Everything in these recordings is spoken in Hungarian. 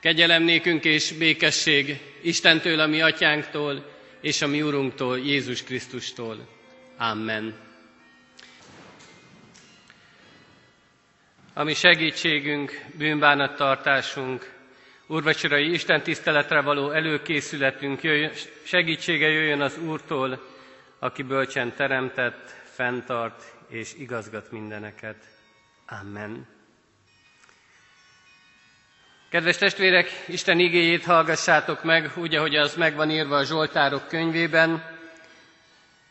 Kegyelem nékünk és békesség Istentől, a mi atyánktól, és a mi Urunktól, Jézus Krisztustól. Amen. Ami segítségünk, bűnbánattartásunk, úrvacsorai Isten tiszteletre való előkészületünk, jöjjön, segítsége jöjjön az Úrtól, aki bölcsen teremtett, fenntart és igazgat mindeneket. Amen. Kedves testvérek, Isten igéjét hallgassátok meg, úgy, ahogy az megvan írva a Zsoltárok könyvében.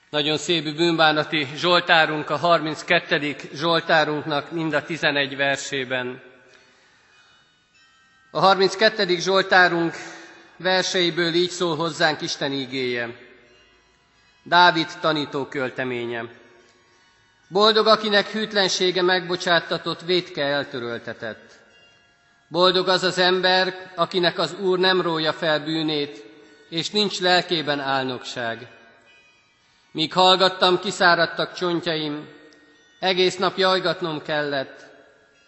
Nagyon szép bűnbánati Zsoltárunk, a 32. Zsoltárunknak mind a 11 versében. A 32. Zsoltárunk verseiből így szól hozzánk Isten ígéje. Dávid tanító költeménye. Boldog, akinek hűtlensége megbocsáttatott, vétke eltöröltetett. Boldog az az ember, akinek az Úr nem rója fel bűnét, és nincs lelkében álnokság. Míg hallgattam, kiszáradtak csontjaim, egész nap jajgatnom kellett,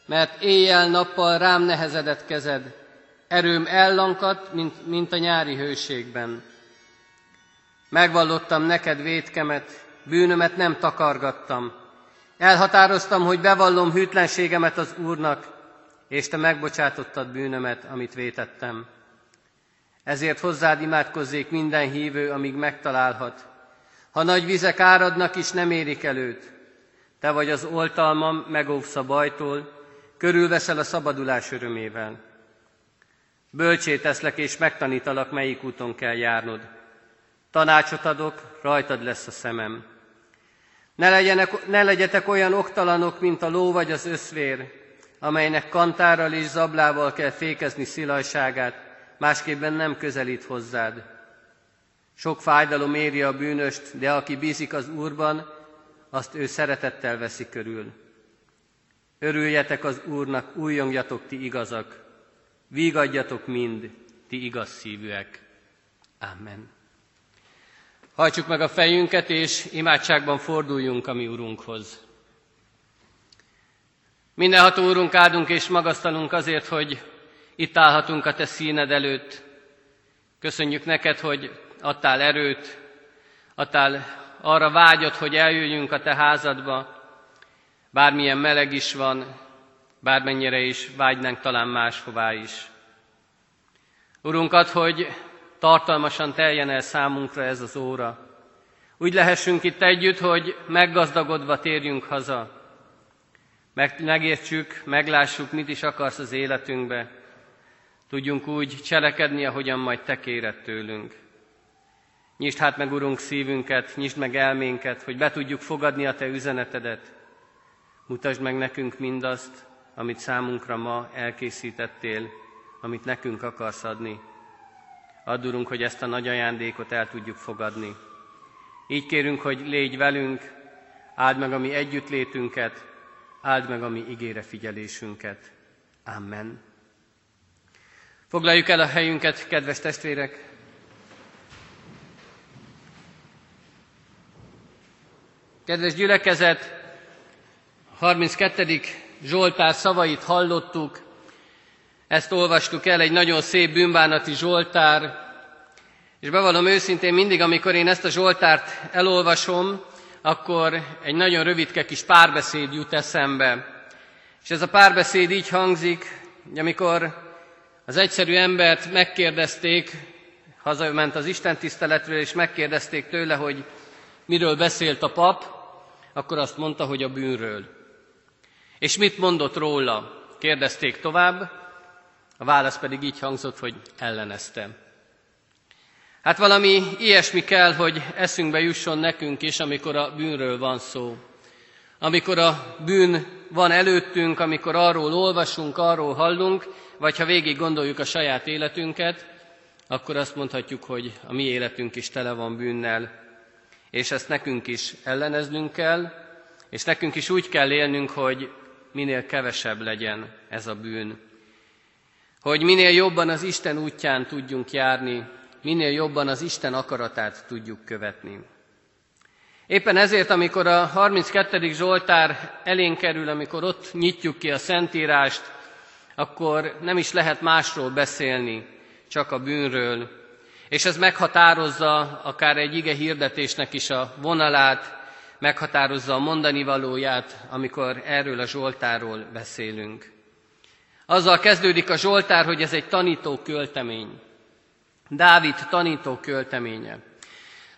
mert éjjel-nappal rám nehezedett kezed, erőm ellankadt, mint, mint a nyári hőségben. Megvallottam neked vétkemet, bűnömet nem takargattam. Elhatároztam, hogy bevallom hűtlenségemet az Úrnak, és te megbocsátottad bűnömet, amit vétettem. Ezért hozzád imádkozzék minden hívő, amíg megtalálhat. Ha nagy vizek áradnak is, nem érik előtt. Te vagy az oltalmam, megóvsz a bajtól, körülveszel a szabadulás örömével. Bölcsé teszlek és megtanítalak, melyik úton kell járnod. Tanácsot adok, rajtad lesz a szemem. Ne, legyenek, ne legyetek olyan oktalanok, mint a ló vagy az összvér, amelynek kantárral és zablával kell fékezni szilajságát, másképpen nem közelít hozzád. Sok fájdalom éri a bűnöst, de aki bízik az Úrban, azt ő szeretettel veszi körül. Örüljetek az Úrnak, újjongjatok ti igazak, vígadjatok mind, ti igaz szívűek. Amen. Hajtsuk meg a fejünket, és imádságban forduljunk a mi Urunkhoz. Mindenható Úrunk, áldunk és magasztalunk azért, hogy itt állhatunk a Te színed előtt. Köszönjük neked, hogy adtál erőt, adtál arra vágyat, hogy eljöjjünk a Te házadba, bármilyen meleg is van, bármennyire is vágynánk talán máshová is. Urunk, ad, hogy tartalmasan teljen el számunkra ez az óra. Úgy lehessünk itt együtt, hogy meggazdagodva térjünk haza, meg, megértsük, meglássuk, mit is akarsz az életünkbe, tudjunk úgy cselekedni, ahogyan majd Te kéred tőlünk. Nyisd hát meg, Urunk, szívünket, nyisd meg elménket, hogy be tudjuk fogadni a Te üzenetedet. Mutasd meg nekünk mindazt, amit számunkra ma elkészítettél, amit nekünk akarsz adni. Add, Urunk, hogy ezt a nagy ajándékot el tudjuk fogadni. Így kérünk, hogy légy velünk, áld meg a mi együttlétünket, áld meg a mi ígére figyelésünket. Amen. Foglaljuk el a helyünket, kedves testvérek! Kedves gyülekezet, 32. Zsoltár szavait hallottuk, ezt olvastuk el, egy nagyon szép bűnbánati Zsoltár, és bevallom őszintén, mindig, amikor én ezt a Zsoltárt elolvasom, akkor egy nagyon rövidke kis párbeszéd jut eszembe. És ez a párbeszéd így hangzik, hogy amikor az egyszerű embert megkérdezték, hazament az Isten tiszteletről, és megkérdezték tőle, hogy miről beszélt a pap, akkor azt mondta, hogy a bűnről. És mit mondott róla? Kérdezték tovább, a válasz pedig így hangzott, hogy ellenezte. Hát valami ilyesmi kell, hogy eszünkbe jusson nekünk is, amikor a bűnről van szó. Amikor a bűn van előttünk, amikor arról olvasunk, arról hallunk, vagy ha végig gondoljuk a saját életünket, akkor azt mondhatjuk, hogy a mi életünk is tele van bűnnel, és ezt nekünk is elleneznünk kell, és nekünk is úgy kell élnünk, hogy minél kevesebb legyen ez a bűn. Hogy minél jobban az Isten útján tudjunk járni, minél jobban az Isten akaratát tudjuk követni. Éppen ezért, amikor a 32. Zsoltár elén kerül, amikor ott nyitjuk ki a Szentírást, akkor nem is lehet másról beszélni, csak a bűnről. És ez meghatározza akár egy ige hirdetésnek is a vonalát, meghatározza a mondani valóját, amikor erről a Zsoltáról beszélünk. Azzal kezdődik a Zsoltár, hogy ez egy tanító költemény. Dávid tanító költeménye.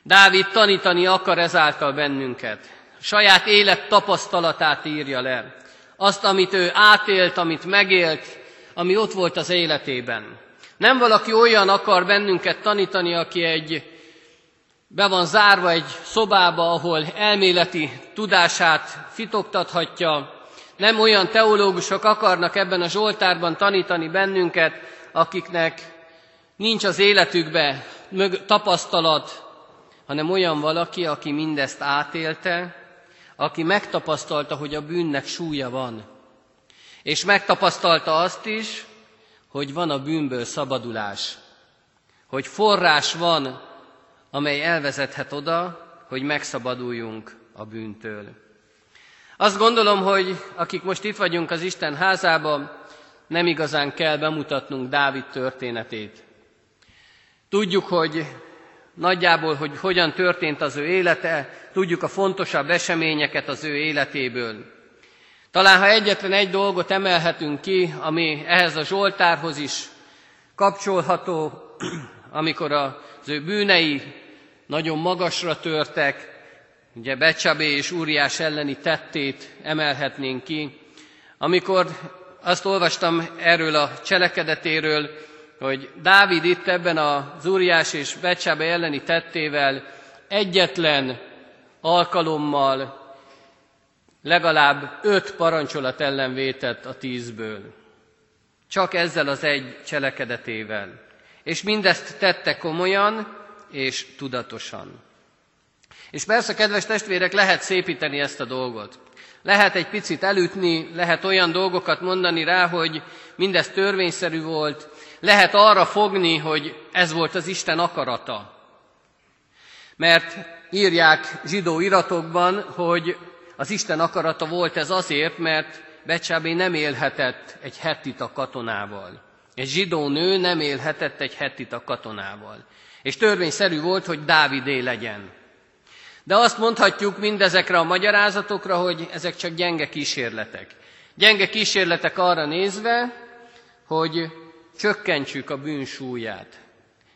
Dávid tanítani akar ezáltal bennünket. Saját élet tapasztalatát írja le. Azt, amit ő átélt, amit megélt, ami ott volt az életében. Nem valaki olyan akar bennünket tanítani, aki egy be van zárva egy szobába, ahol elméleti tudását fitoktathatja. Nem olyan teológusok akarnak ebben a Zsoltárban tanítani bennünket, akiknek nincs az életükbe tapasztalat, hanem olyan valaki, aki mindezt átélte, aki megtapasztalta, hogy a bűnnek súlya van. És megtapasztalta azt is, hogy van a bűnből szabadulás, hogy forrás van, amely elvezethet oda, hogy megszabaduljunk a bűntől. Azt gondolom, hogy akik most itt vagyunk az Isten házában, nem igazán kell bemutatnunk Dávid történetét. Tudjuk, hogy nagyjából, hogy hogyan történt az ő élete, tudjuk a fontosabb eseményeket az ő életéből. Talán ha egyetlen egy dolgot emelhetünk ki, ami ehhez a Zsoltárhoz is kapcsolható, amikor az ő bűnei nagyon magasra törtek, ugye Becsabé és Úriás elleni tettét emelhetnénk ki, amikor azt olvastam erről a cselekedetéről, hogy Dávid itt ebben az Úriás és Becsábe elleni tettével egyetlen alkalommal legalább öt parancsolat ellen vétett a tízből. Csak ezzel az egy cselekedetével. És mindezt tette komolyan és tudatosan. És persze, kedves testvérek, lehet szépíteni ezt a dolgot. Lehet egy picit elütni, lehet olyan dolgokat mondani rá, hogy mindez törvényszerű volt, lehet arra fogni, hogy ez volt az Isten akarata. Mert írják zsidó iratokban, hogy az Isten akarata volt ez azért, mert Becsábé nem élhetett egy hettita katonával. Egy zsidó nő nem élhetett egy hettita katonával. És törvényszerű volt, hogy Dávidé legyen. De azt mondhatjuk mindezekre a magyarázatokra, hogy ezek csak gyenge kísérletek. Gyenge kísérletek arra nézve, hogy csökkentsük a bűn súlyát.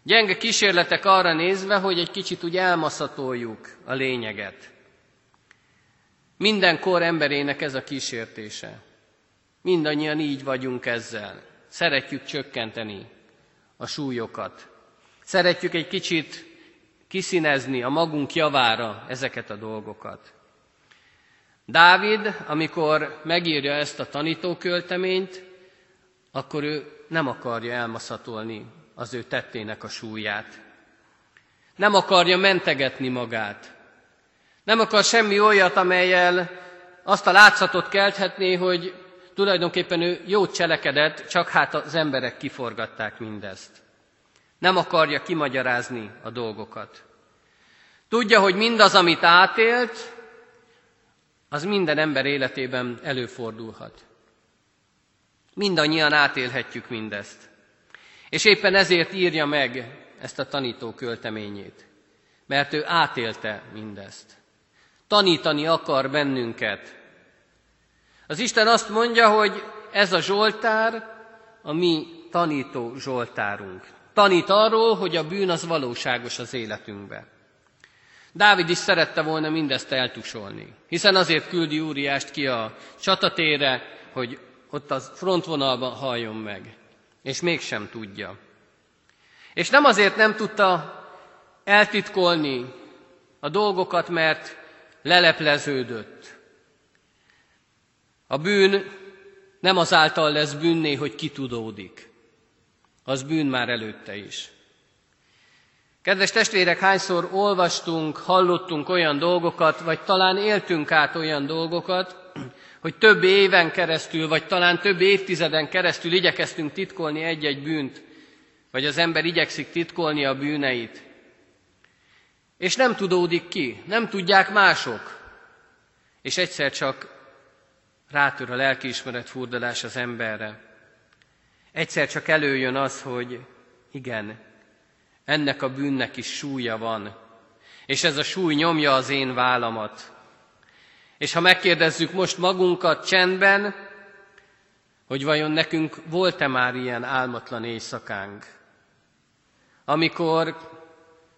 Gyenge kísérletek arra nézve, hogy egy kicsit úgy elmaszatoljuk a lényeget. Minden kor emberének ez a kísértése. Mindannyian így vagyunk ezzel. Szeretjük csökkenteni a súlyokat. Szeretjük egy kicsit kiszínezni a magunk javára ezeket a dolgokat. Dávid, amikor megírja ezt a tanítókölteményt, akkor ő nem akarja elmaszatolni az ő tettének a súlyát. Nem akarja mentegetni magát. Nem akar semmi olyat, amelyel azt a látszatot kelthetné, hogy tulajdonképpen ő jót cselekedett, csak hát az emberek kiforgatták mindezt. Nem akarja kimagyarázni a dolgokat. Tudja, hogy mindaz, amit átélt, az minden ember életében előfordulhat. Mindannyian átélhetjük mindezt. És éppen ezért írja meg ezt a tanító költeményét, mert ő átélte mindezt. Tanítani akar bennünket. Az Isten azt mondja, hogy ez a Zsoltár a mi tanító Zsoltárunk. Tanít arról, hogy a bűn az valóságos az életünkben. Dávid is szerette volna mindezt eltusolni, hiszen azért küldi Úriást ki a csatatére, hogy ott az frontvonalban halljon meg, és mégsem tudja. És nem azért nem tudta eltitkolni a dolgokat, mert lelepleződött. A bűn nem azáltal lesz bűnné, hogy kitudódik. Az bűn már előtte is. Kedves testvérek, hányszor olvastunk, hallottunk olyan dolgokat, vagy talán éltünk át olyan dolgokat, hogy több éven keresztül, vagy talán több évtizeden keresztül igyekeztünk titkolni egy-egy bűnt, vagy az ember igyekszik titkolni a bűneit. És nem tudódik ki, nem tudják mások. És egyszer csak rátör a lelkiismeret furdalás az emberre. egyszer csak előjön az, hogy igen, ennek a bűnnek is súlya van, és ez a súly nyomja az én vállamat. És ha megkérdezzük most magunkat csendben, hogy vajon nekünk volt-e már ilyen álmatlan éjszakánk, amikor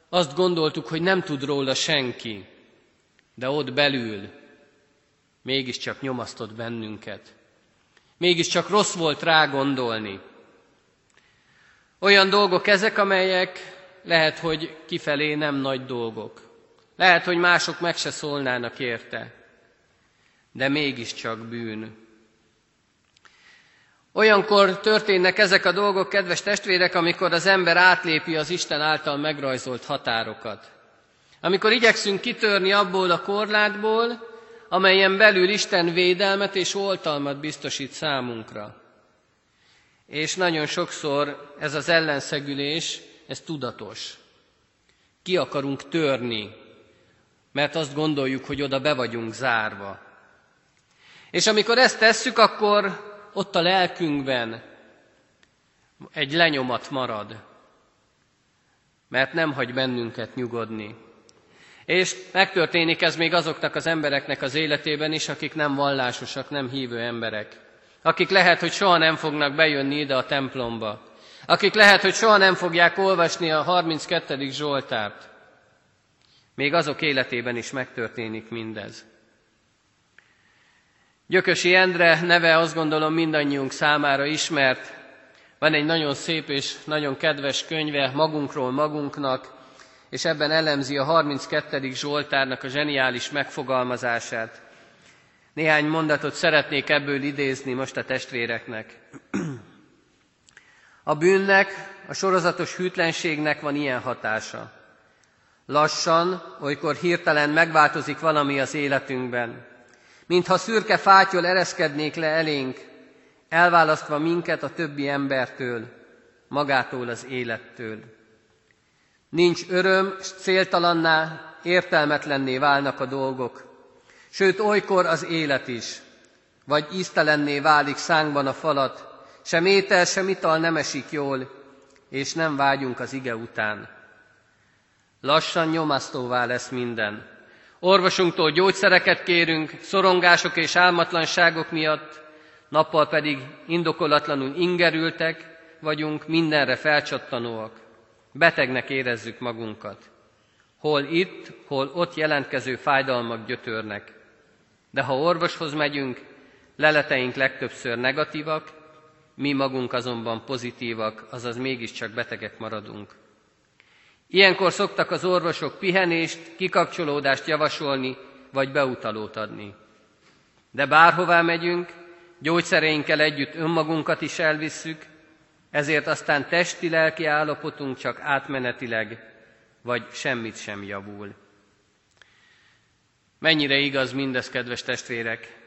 azt gondoltuk, hogy nem tud róla senki, de ott belül mégiscsak nyomasztott bennünket. Mégiscsak rossz volt rá gondolni. Olyan dolgok ezek, amelyek lehet, hogy kifelé nem nagy dolgok. Lehet, hogy mások meg se szólnának érte, de mégiscsak bűn. Olyankor történnek ezek a dolgok, kedves testvérek, amikor az ember átlépi az Isten által megrajzolt határokat. Amikor igyekszünk kitörni abból a korlátból, amelyen belül Isten védelmet és oltalmat biztosít számunkra. És nagyon sokszor ez az ellenszegülés, ez tudatos. Ki akarunk törni, mert azt gondoljuk, hogy oda be vagyunk zárva. És amikor ezt tesszük, akkor ott a lelkünkben egy lenyomat marad, mert nem hagy bennünket nyugodni. És megtörténik ez még azoknak az embereknek az életében is, akik nem vallásosak, nem hívő emberek. Akik lehet, hogy soha nem fognak bejönni ide a templomba. Akik lehet, hogy soha nem fogják olvasni a 32. Zsoltárt. Még azok életében is megtörténik mindez. Gyökösi Endre neve azt gondolom mindannyiunk számára ismert. Van egy nagyon szép és nagyon kedves könyve magunkról magunknak, és ebben elemzi a 32. Zsoltárnak a zseniális megfogalmazását. Néhány mondatot szeretnék ebből idézni most a testvéreknek. A bűnnek, a sorozatos hűtlenségnek van ilyen hatása. Lassan, olykor hirtelen megváltozik valami az életünkben mintha szürke fátyol ereszkednék le elénk, elválasztva minket a többi embertől, magától az élettől. Nincs öröm, s céltalanná, értelmetlenné válnak a dolgok, sőt olykor az élet is, vagy íztelenné válik szánkban a falat, sem étel, sem ital nem esik jól, és nem vágyunk az ige után. Lassan nyomasztóvá lesz minden, Orvosunktól gyógyszereket kérünk, szorongások és álmatlanságok miatt, nappal pedig indokolatlanul ingerültek vagyunk, mindenre felcsattanóak. Betegnek érezzük magunkat. Hol itt, hol ott jelentkező fájdalmak gyötörnek. De ha orvoshoz megyünk, leleteink legtöbbször negatívak, mi magunk azonban pozitívak, azaz mégiscsak betegek maradunk. Ilyenkor szoktak az orvosok pihenést, kikapcsolódást javasolni, vagy beutalót adni. De bárhová megyünk, gyógyszereinkkel együtt önmagunkat is elvisszük, ezért aztán testi-lelki állapotunk csak átmenetileg, vagy semmit sem javul. Mennyire igaz mindez, kedves testvérek?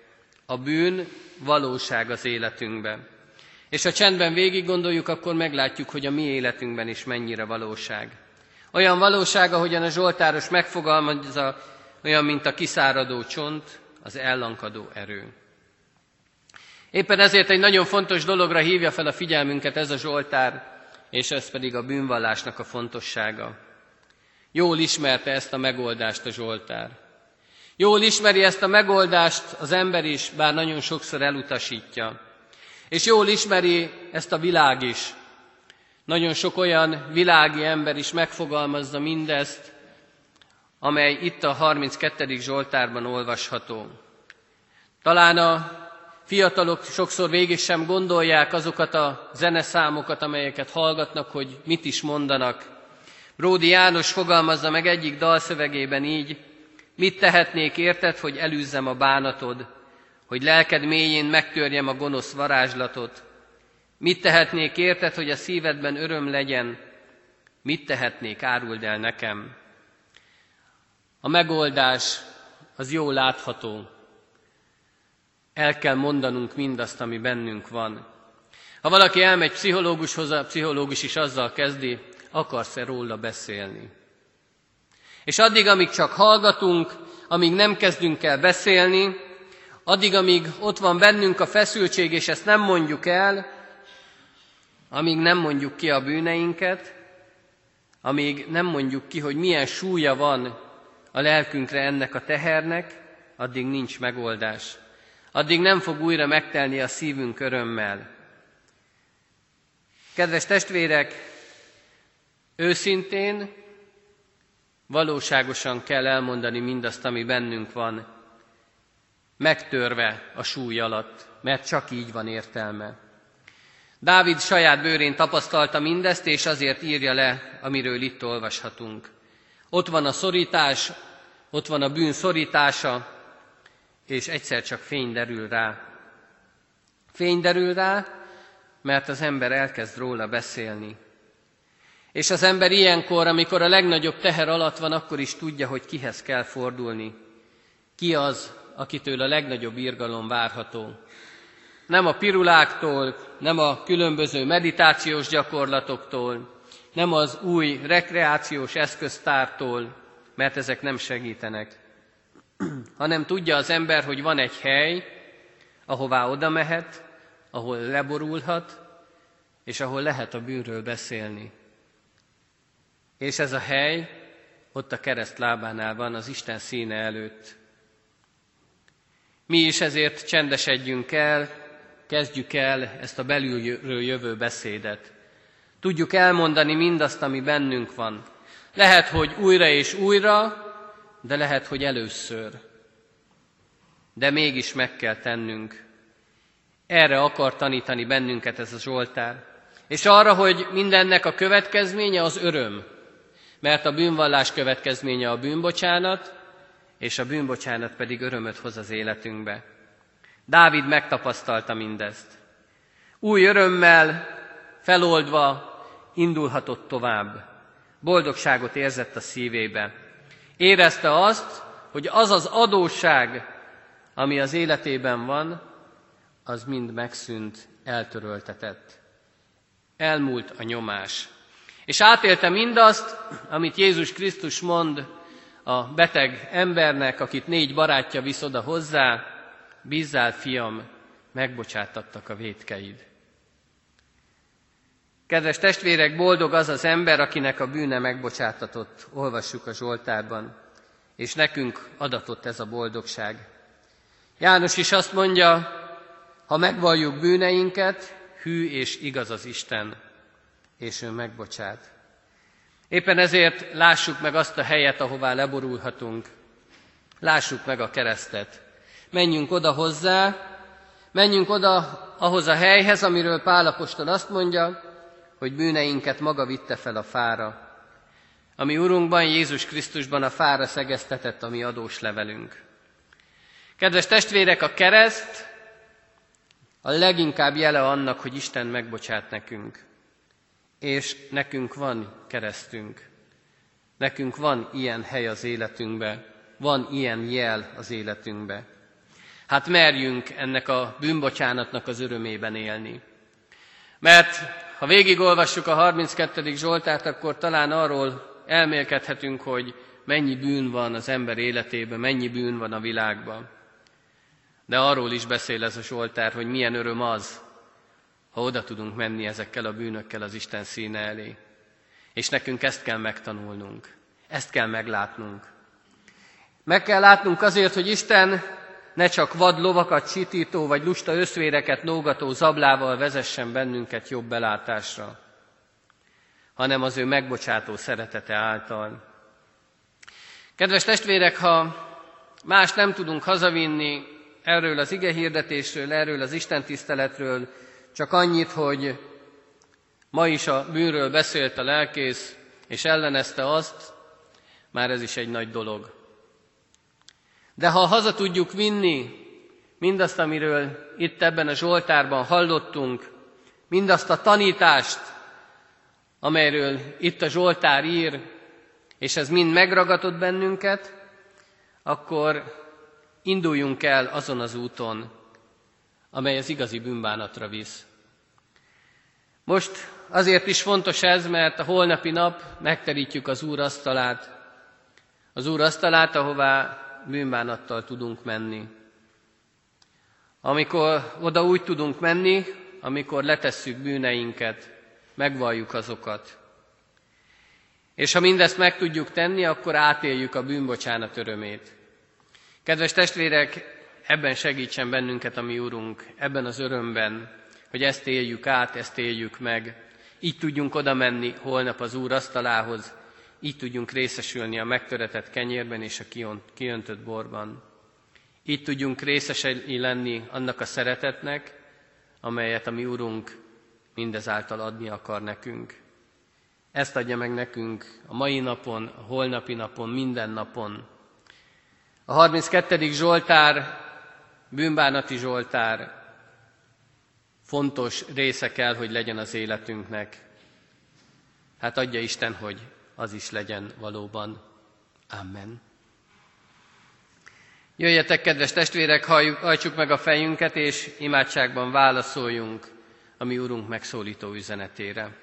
A bűn valóság az életünkben. És ha csendben végig gondoljuk, akkor meglátjuk, hogy a mi életünkben is mennyire valóság. Olyan valóság, ahogyan a Zsoltáros megfogalmazza, olyan, mint a kiszáradó csont, az ellankadó erő. Éppen ezért egy nagyon fontos dologra hívja fel a figyelmünket ez a Zsoltár, és ez pedig a bűnvallásnak a fontossága. Jól ismerte ezt a megoldást a Zsoltár. Jól ismeri ezt a megoldást az ember is, bár nagyon sokszor elutasítja. És jól ismeri ezt a világ is, nagyon sok olyan világi ember is megfogalmazza mindezt, amely itt a 32. Zsoltárban olvasható. Talán a fiatalok sokszor végig sem gondolják azokat a zeneszámokat, amelyeket hallgatnak, hogy mit is mondanak. Bródi János fogalmazza meg egyik dalszövegében így, mit tehetnék érted, hogy elűzzem a bánatod, hogy lelked mélyén megtörjem a gonosz varázslatot, Mit tehetnék érted, hogy a szívedben öröm legyen? Mit tehetnék, áruld el nekem? A megoldás az jól látható. El kell mondanunk mindazt, ami bennünk van. Ha valaki elmegy pszichológushoz, a pszichológus is azzal kezdi, akarsz-e róla beszélni. És addig, amíg csak hallgatunk, amíg nem kezdünk el beszélni, addig, amíg ott van bennünk a feszültség, és ezt nem mondjuk el, amíg nem mondjuk ki a bűneinket, amíg nem mondjuk ki, hogy milyen súlya van a lelkünkre ennek a tehernek, addig nincs megoldás. Addig nem fog újra megtelni a szívünk örömmel. Kedves testvérek, őszintén, valóságosan kell elmondani mindazt, ami bennünk van, megtörve a súly alatt, mert csak így van értelme. Dávid saját bőrén tapasztalta mindezt, és azért írja le, amiről itt olvashatunk. Ott van a szorítás, ott van a bűn szorítása, és egyszer csak fény derül rá. Fény derül rá, mert az ember elkezd róla beszélni. És az ember ilyenkor, amikor a legnagyobb teher alatt van, akkor is tudja, hogy kihez kell fordulni. Ki az, akitől a legnagyobb irgalom várható. Nem a piruláktól, nem a különböző meditációs gyakorlatoktól, nem az új rekreációs eszköztártól, mert ezek nem segítenek, hanem tudja az ember, hogy van egy hely, ahová oda mehet, ahol leborulhat, és ahol lehet a bűnről beszélni. És ez a hely ott a kereszt lábánál van, az Isten színe előtt. Mi is ezért csendesedjünk el, kezdjük el ezt a belülről jövő beszédet. Tudjuk elmondani mindazt, ami bennünk van. Lehet, hogy újra és újra, de lehet, hogy először. De mégis meg kell tennünk. Erre akar tanítani bennünket ez a Zsoltár. És arra, hogy mindennek a következménye az öröm. Mert a bűnvallás következménye a bűnbocsánat, és a bűnbocsánat pedig örömöt hoz az életünkbe. Dávid megtapasztalta mindezt. Új örömmel, feloldva indulhatott tovább. Boldogságot érzett a szívébe. Érezte azt, hogy az az adósság, ami az életében van, az mind megszűnt, eltöröltetett. Elmúlt a nyomás. És átélte mindazt, amit Jézus Krisztus mond a beteg embernek, akit négy barátja visz oda hozzá, bízzál, fiam, megbocsátattak a vétkeid. Kedves testvérek, boldog az az ember, akinek a bűne megbocsátatott, olvassuk a Zsoltárban, és nekünk adatott ez a boldogság. János is azt mondja, ha megvalljuk bűneinket, hű és igaz az Isten, és ő megbocsát. Éppen ezért lássuk meg azt a helyet, ahová leborulhatunk. Lássuk meg a keresztet. Menjünk oda hozzá, menjünk oda ahhoz a helyhez, amiről Pálapostól azt mondja, hogy bűneinket maga vitte fel a fára. Ami Urunkban, Jézus Krisztusban a fára szegeztetett a mi adós levelünk. Kedves testvérek, a kereszt a leginkább jele annak, hogy Isten megbocsát nekünk. És nekünk van keresztünk. Nekünk van ilyen hely az életünkbe, van ilyen jel az életünkbe. Hát merjünk ennek a bűnbocsánatnak az örömében élni. Mert ha végigolvassuk a 32. Zsoltárt, akkor talán arról elmélkedhetünk, hogy mennyi bűn van az ember életében, mennyi bűn van a világban. De arról is beszél ez a Zsoltár, hogy milyen öröm az, ha oda tudunk menni ezekkel a bűnökkel az Isten színe elé. És nekünk ezt kell megtanulnunk, ezt kell meglátnunk. Meg kell látnunk azért, hogy Isten ne csak vad lovakat csitító vagy lusta összvéreket nógató zablával vezessen bennünket jobb belátásra, hanem az ő megbocsátó szeretete által. Kedves testvérek, ha más nem tudunk hazavinni erről az ige hirdetésről, erről az Isten tiszteletről, csak annyit, hogy ma is a bűnről beszélt a lelkész, és ellenezte azt, már ez is egy nagy dolog. De ha haza tudjuk vinni mindazt, amiről itt ebben a Zsoltárban hallottunk, mindazt a tanítást, amelyről itt a Zsoltár ír, és ez mind megragadott bennünket, akkor induljunk el azon az úton, amely az igazi bűnbánatra visz. Most azért is fontos ez, mert a holnapi nap megterítjük az Úr asztalát, az Úr asztalát, ahová bűnbánattal tudunk menni. Amikor oda úgy tudunk menni, amikor letesszük bűneinket, megvalljuk azokat. És ha mindezt meg tudjuk tenni, akkor átéljük a bűnbocsánat örömét. Kedves testvérek, ebben segítsen bennünket a mi Úrunk, ebben az örömben, hogy ezt éljük át, ezt éljük meg. Így tudjunk oda menni holnap az Úr asztalához, így tudjunk részesülni a megtöretett kenyérben és a kiöntött borban. Így tudjunk részesei lenni annak a szeretetnek, amelyet a mi Úrunk mindezáltal adni akar nekünk. Ezt adja meg nekünk a mai napon, a holnapi napon, minden napon. A 32. Zsoltár, bűnbánati Zsoltár fontos része kell, hogy legyen az életünknek. Hát adja Isten, hogy az is legyen valóban. Amen. Jöjjetek, kedves testvérek, hajtsuk meg a fejünket, és imádságban válaszoljunk a mi Urunk megszólító üzenetére.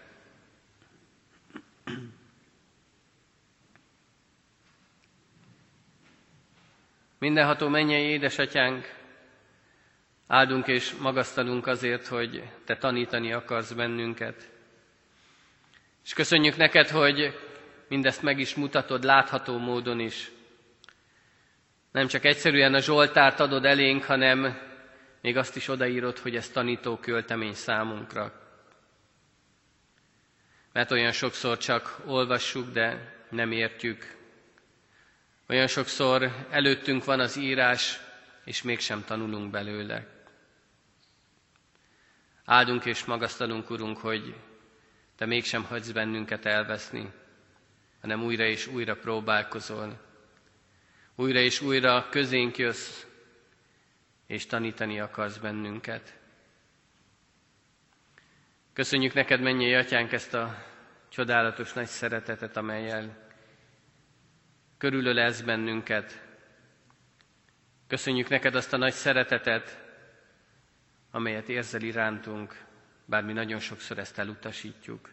Mindenható mennyei édesatyánk, áldunk és magasztalunk azért, hogy Te tanítani akarsz bennünket. És köszönjük neked, hogy mindezt meg is mutatod látható módon is. Nem csak egyszerűen a Zsoltárt adod elénk, hanem még azt is odaírod, hogy ez tanító költemény számunkra. Mert olyan sokszor csak olvassuk, de nem értjük. Olyan sokszor előttünk van az írás, és mégsem tanulunk belőle. Áldunk és magasztalunk, Urunk, hogy Te mégsem hagysz bennünket elveszni, hanem újra és újra próbálkozol. Újra és újra közénk jössz, és tanítani akarsz bennünket. Köszönjük neked, mennyi atyánk, ezt a csodálatos nagy szeretetet, amelyel körülölelsz bennünket. Köszönjük neked azt a nagy szeretetet, amelyet érzel irántunk, bár mi nagyon sokszor ezt elutasítjuk.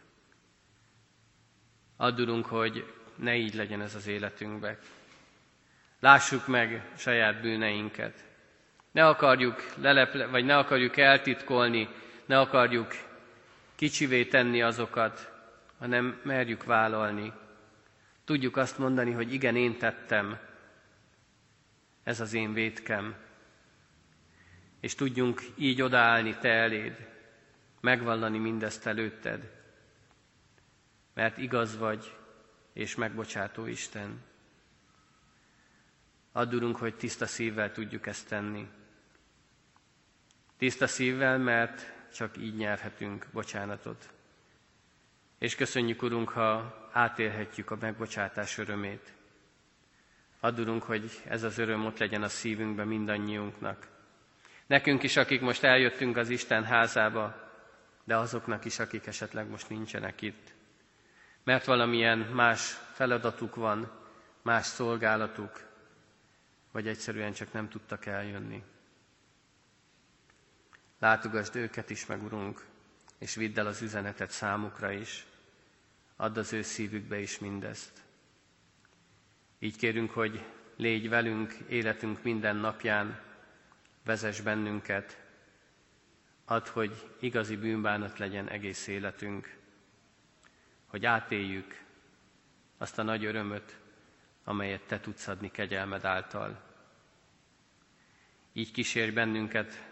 Addulunk, hogy ne így legyen ez az életünkbe. Lássuk meg saját bűneinket. Ne akarjuk leleple, vagy ne akarjuk eltitkolni, ne akarjuk kicsivé tenni azokat, hanem merjük vállalni. Tudjuk azt mondani, hogy igen, én tettem, ez az én vétkem. És tudjunk így odaállni Te eléd, megvallani mindezt előtted, mert igaz vagy, és megbocsátó Isten. Addurunk, hogy tiszta szívvel tudjuk ezt tenni. Tiszta szívvel, mert csak így nyerhetünk bocsánatot. És köszönjük, Urunk, ha átélhetjük a megbocsátás örömét. Addurunk, hogy ez az öröm ott legyen a szívünkben mindannyiunknak. Nekünk is, akik most eljöttünk az Isten házába, de azoknak is, akik esetleg most nincsenek itt mert valamilyen más feladatuk van, más szolgálatuk, vagy egyszerűen csak nem tudtak eljönni. Látogasd őket is meg, Urunk, és vidd el az üzenetet számukra is. Add az ő szívükbe is mindezt. Így kérünk, hogy légy velünk életünk minden napján, vezess bennünket, add, hogy igazi bűnbánat legyen egész életünk, hogy átéljük azt a nagy örömöt, amelyet Te tudsz adni kegyelmed által. Így kísérj bennünket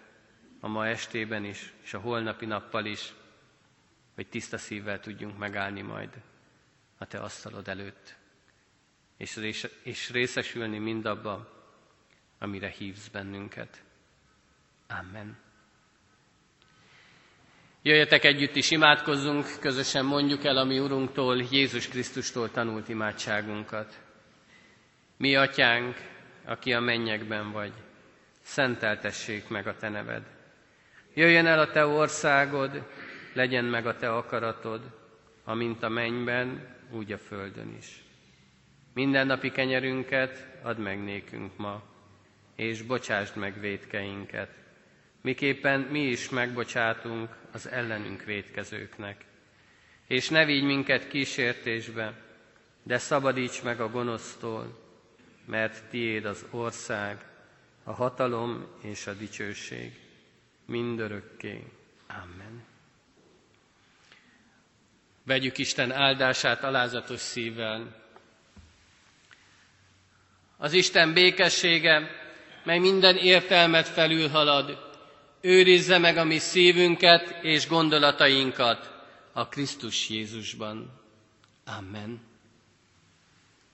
a ma estében is, és a holnapi nappal is, hogy tiszta szívvel tudjunk megállni majd a Te asztalod előtt, és, és részesülni mindabba, amire hívsz bennünket. Amen. Jöjjetek együtt is imádkozzunk, közösen mondjuk el a mi Urunktól, Jézus Krisztustól tanult imádságunkat. Mi, Atyánk, aki a mennyekben vagy, szenteltessék meg a Te neved. Jöjjön el a Te országod, legyen meg a Te akaratod, amint a mennyben, úgy a földön is. Minden napi kenyerünket add meg nékünk ma, és bocsásd meg védkeinket, miképpen mi is megbocsátunk az ellenünk védkezőknek. És ne vigy minket kísértésbe, de szabadíts meg a gonosztól, mert tiéd az ország, a hatalom és a dicsőség mindörökké. Amen. Vegyük Isten áldását alázatos szívvel. Az Isten békessége, mely minden értelmet felülhalad, őrizze meg a mi szívünket és gondolatainkat a Krisztus Jézusban. Amen.